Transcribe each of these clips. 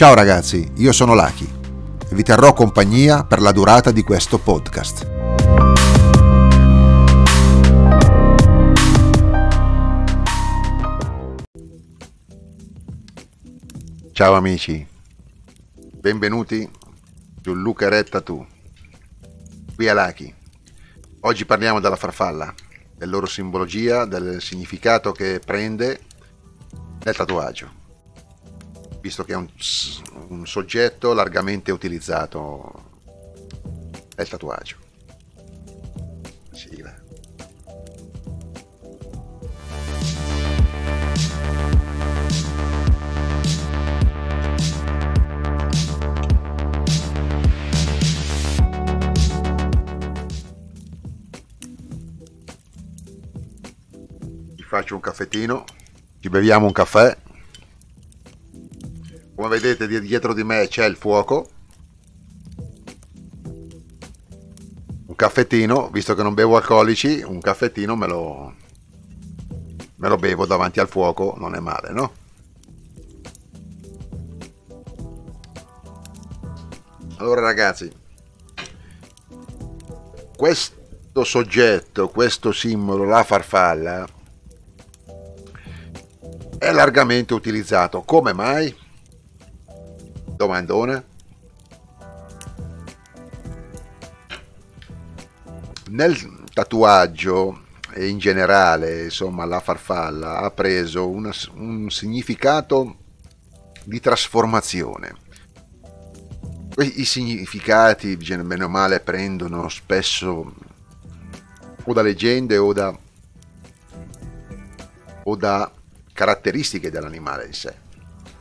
Ciao ragazzi, io sono Laki e vi terrò compagnia per la durata di questo podcast. Ciao amici, benvenuti su Luca Retta Tu, qui a Laki. Oggi parliamo della farfalla, della loro simbologia, del significato che prende nel tatuaggio visto che è un, un soggetto largamente utilizzato nel tatuaggio. Sigla. Ci faccio un caffettino, ci beviamo un caffè come vedete dietro di me c'è il fuoco. Un caffettino visto che non bevo alcolici un caffettino me lo me lo bevo davanti al fuoco non è male no? Allora ragazzi questo soggetto questo simbolo la farfalla è largamente utilizzato. Come mai domandona. Nel tatuaggio e in generale, insomma, la farfalla ha preso una, un significato di trasformazione. I significati, bene o male, prendono spesso o da leggende o da, o da caratteristiche dell'animale in sé,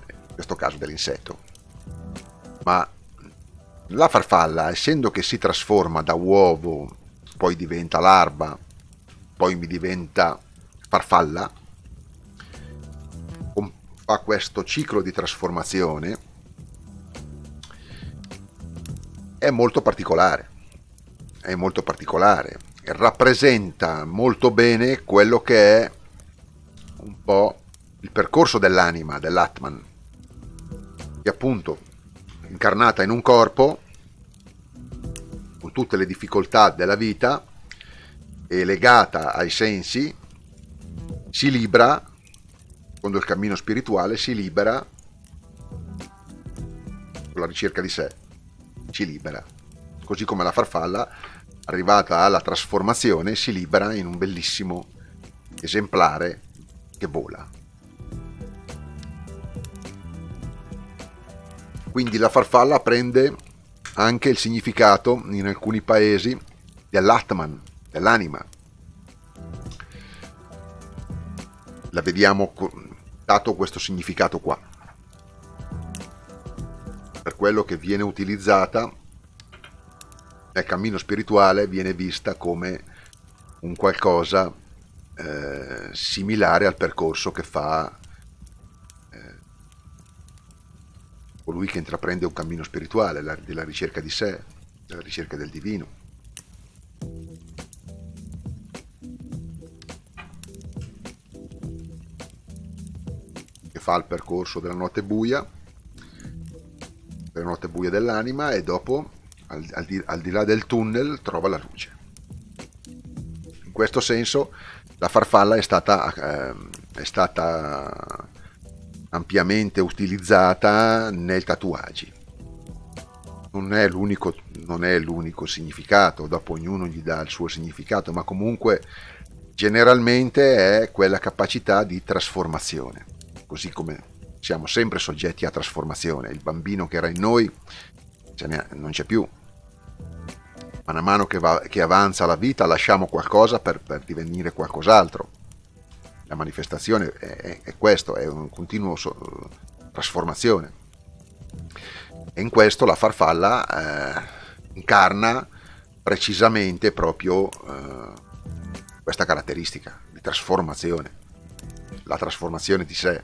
in questo caso dell'insetto ma la farfalla, essendo che si trasforma da uovo, poi diventa larva, poi mi diventa farfalla, fa questo ciclo di trasformazione, è molto particolare, è molto particolare, rappresenta molto bene quello che è un po' il percorso dell'anima, dell'Atman, che appunto incarnata in un corpo con tutte le difficoltà della vita e legata ai sensi, si libera, secondo il cammino spirituale, si libera con la ricerca di sé, si libera. Così come la farfalla, arrivata alla trasformazione, si libera in un bellissimo esemplare che vola. Quindi la farfalla prende anche il significato in alcuni paesi dell'Atman, dell'anima. La vediamo dato questo significato qua. Per quello che viene utilizzata nel cammino spirituale viene vista come un qualcosa eh, similare al percorso che fa colui che intraprende un cammino spirituale, la, della ricerca di sé, della ricerca del divino. Che fa il percorso della notte buia, della notte buia dell'anima e dopo, al, al, di, al di là del tunnel, trova la luce. In questo senso la farfalla è stata, eh, è stata ampiamente utilizzata nei tatuaggi. Non è, l'unico, non è l'unico significato, dopo ognuno gli dà il suo significato, ma comunque generalmente è quella capacità di trasformazione, così come siamo sempre soggetti a trasformazione. Il bambino che era in noi non c'è più. Man mano che, va, che avanza la vita lasciamo qualcosa per, per divenire qualcos'altro la manifestazione è, è questo, è un continuo so, trasformazione. E in questo la farfalla eh, incarna precisamente proprio eh, questa caratteristica di trasformazione, la trasformazione di sé.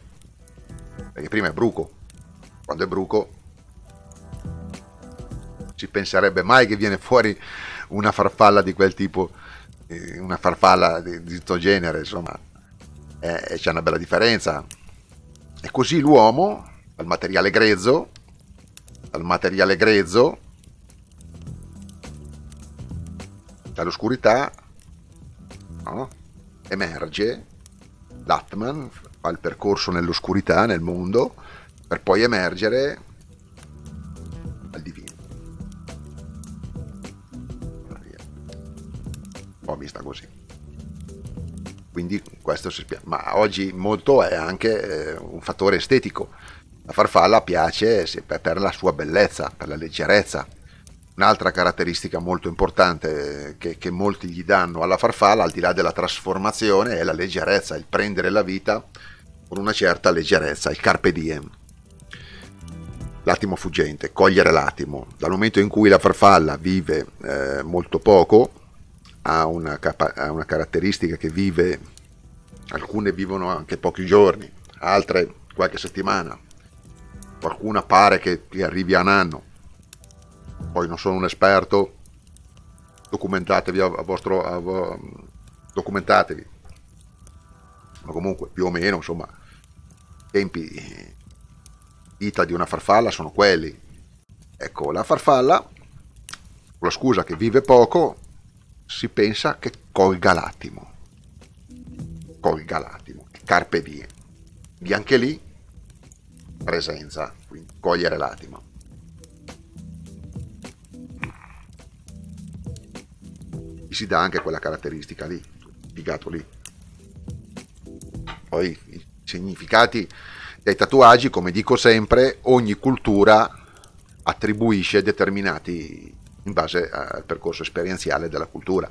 Perché prima è bruco, quando è bruco si penserebbe mai che viene fuori una farfalla di quel tipo, eh, una farfalla di questo genere, insomma, eh, c'è una bella differenza. E così l'uomo, dal materiale grezzo, dal materiale grezzo, dall'oscurità, no? emerge l'Atman, fa il percorso nell'oscurità, nel mondo, per poi emergere al divino. Un po' vista così. Quindi questo si spiega. Ma oggi molto è anche eh, un fattore estetico. La farfalla piace per la sua bellezza, per la leggerezza. Un'altra caratteristica molto importante che, che molti gli danno alla farfalla, al di là della trasformazione, è la leggerezza, il prendere la vita con una certa leggerezza, il carpe diem l'attimo fuggente, cogliere l'attimo. Dal momento in cui la farfalla vive eh, molto poco, ha una, capa- ha una, caratteristica che vive, alcune vivono anche pochi giorni, altre qualche settimana, qualcuna pare che arrivi a un anno. Poi non sono un esperto, documentatevi a, vostro... A, documentatevi. Ma comunque più o meno, insomma, tempi vita di una farfalla sono quelli. Ecco, la farfalla, con la scusa che vive poco, si pensa che colga l'attimo. Colga l'attimo, carpe diem. Di anche lì presenza, quindi cogliere l'attimo. Gli si dà anche quella caratteristica lì, spiegato lì. Poi i significati dai tatuaggi, come dico sempre, ogni cultura attribuisce determinati in base al percorso esperienziale della cultura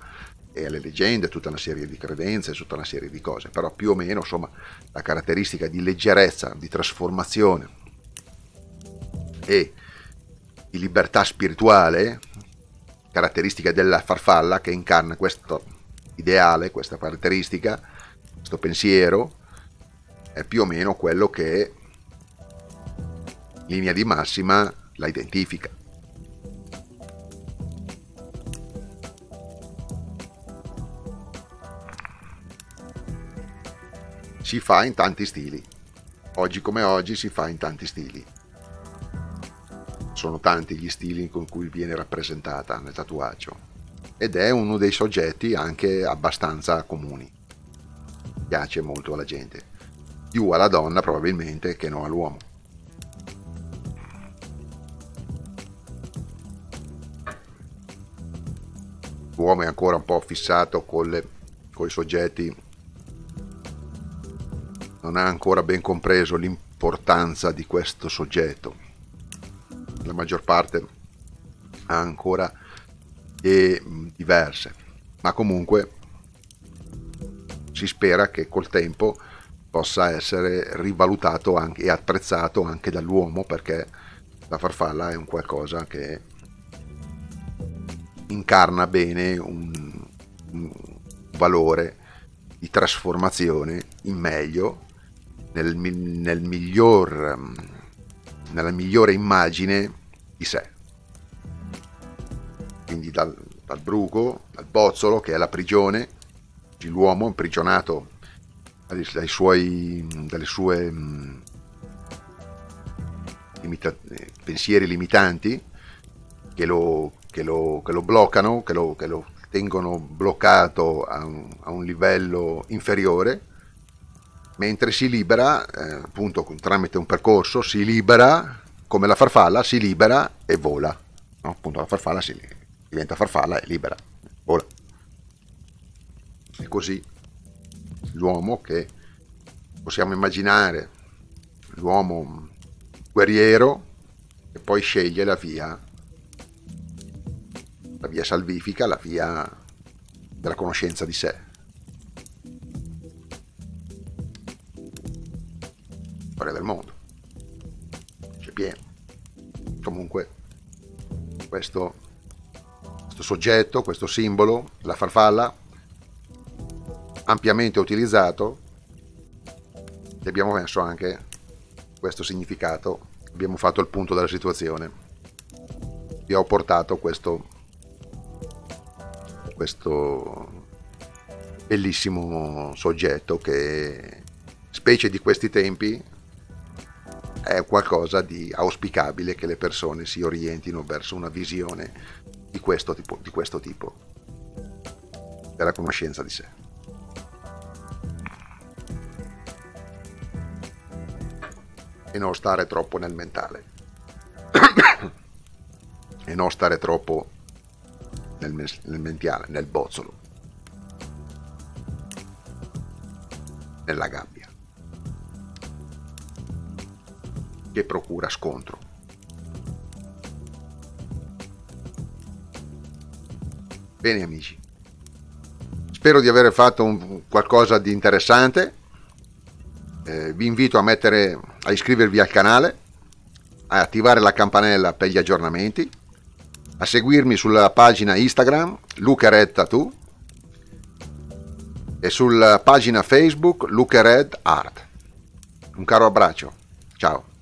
e alle leggende, tutta una serie di credenze, tutta una serie di cose, però più o meno insomma la caratteristica di leggerezza, di trasformazione e di libertà spirituale, caratteristica della farfalla che incarna questo ideale, questa caratteristica, questo pensiero, è più o meno quello che linea di massima la identifica. Si fa in tanti stili. Oggi come oggi si fa in tanti stili. Sono tanti gli stili con cui viene rappresentata nel tatuaggio ed è uno dei soggetti anche abbastanza comuni. Piace molto alla gente più alla donna probabilmente che non all'uomo. L'uomo è ancora un po' fissato con, le, con i soggetti, non ha ancora ben compreso l'importanza di questo soggetto. La maggior parte ha ancora idee diverse, ma comunque si spera che col tempo possa essere rivalutato anche, e apprezzato anche dall'uomo perché la farfalla è un qualcosa che incarna bene un, un valore di trasformazione in meglio nel, nel miglior, nella migliore immagine di sé. Quindi dal, dal bruco, dal bozzolo che è la prigione, l'uomo imprigionato dai suoi, dalle sue mm, limita- pensieri limitanti che lo, che lo, che lo bloccano, che lo, che lo, tengono bloccato a un, a un, livello inferiore, mentre si libera, eh, appunto tramite un percorso, si libera come la farfalla, si libera e vola. No? Appunto la farfalla si, diventa farfalla e libera, vola. E così l'uomo che possiamo immaginare, l'uomo guerriero che poi sceglie la via, la via salvifica, la via della conoscenza di sé. Del mondo. C'è pieno. Comunque questo, questo soggetto, questo simbolo, la farfalla, ampiamente utilizzato e abbiamo messo anche questo significato abbiamo fatto il punto della situazione vi ho portato questo questo bellissimo soggetto che specie di questi tempi è qualcosa di auspicabile che le persone si orientino verso una visione di questo tipo, di questo tipo della conoscenza di sé. E non stare troppo nel mentale. e non stare troppo nel, nel mentale, nel bozzolo. Nella gabbia. Che procura scontro. Bene amici, spero di aver fatto un, qualcosa di interessante, eh, vi invito a, mettere, a iscrivervi al canale, a attivare la campanella per gli aggiornamenti, a seguirmi sulla pagina Instagram Luca Red Tattoo e sulla pagina Facebook Luca Red Art. Un caro abbraccio, ciao!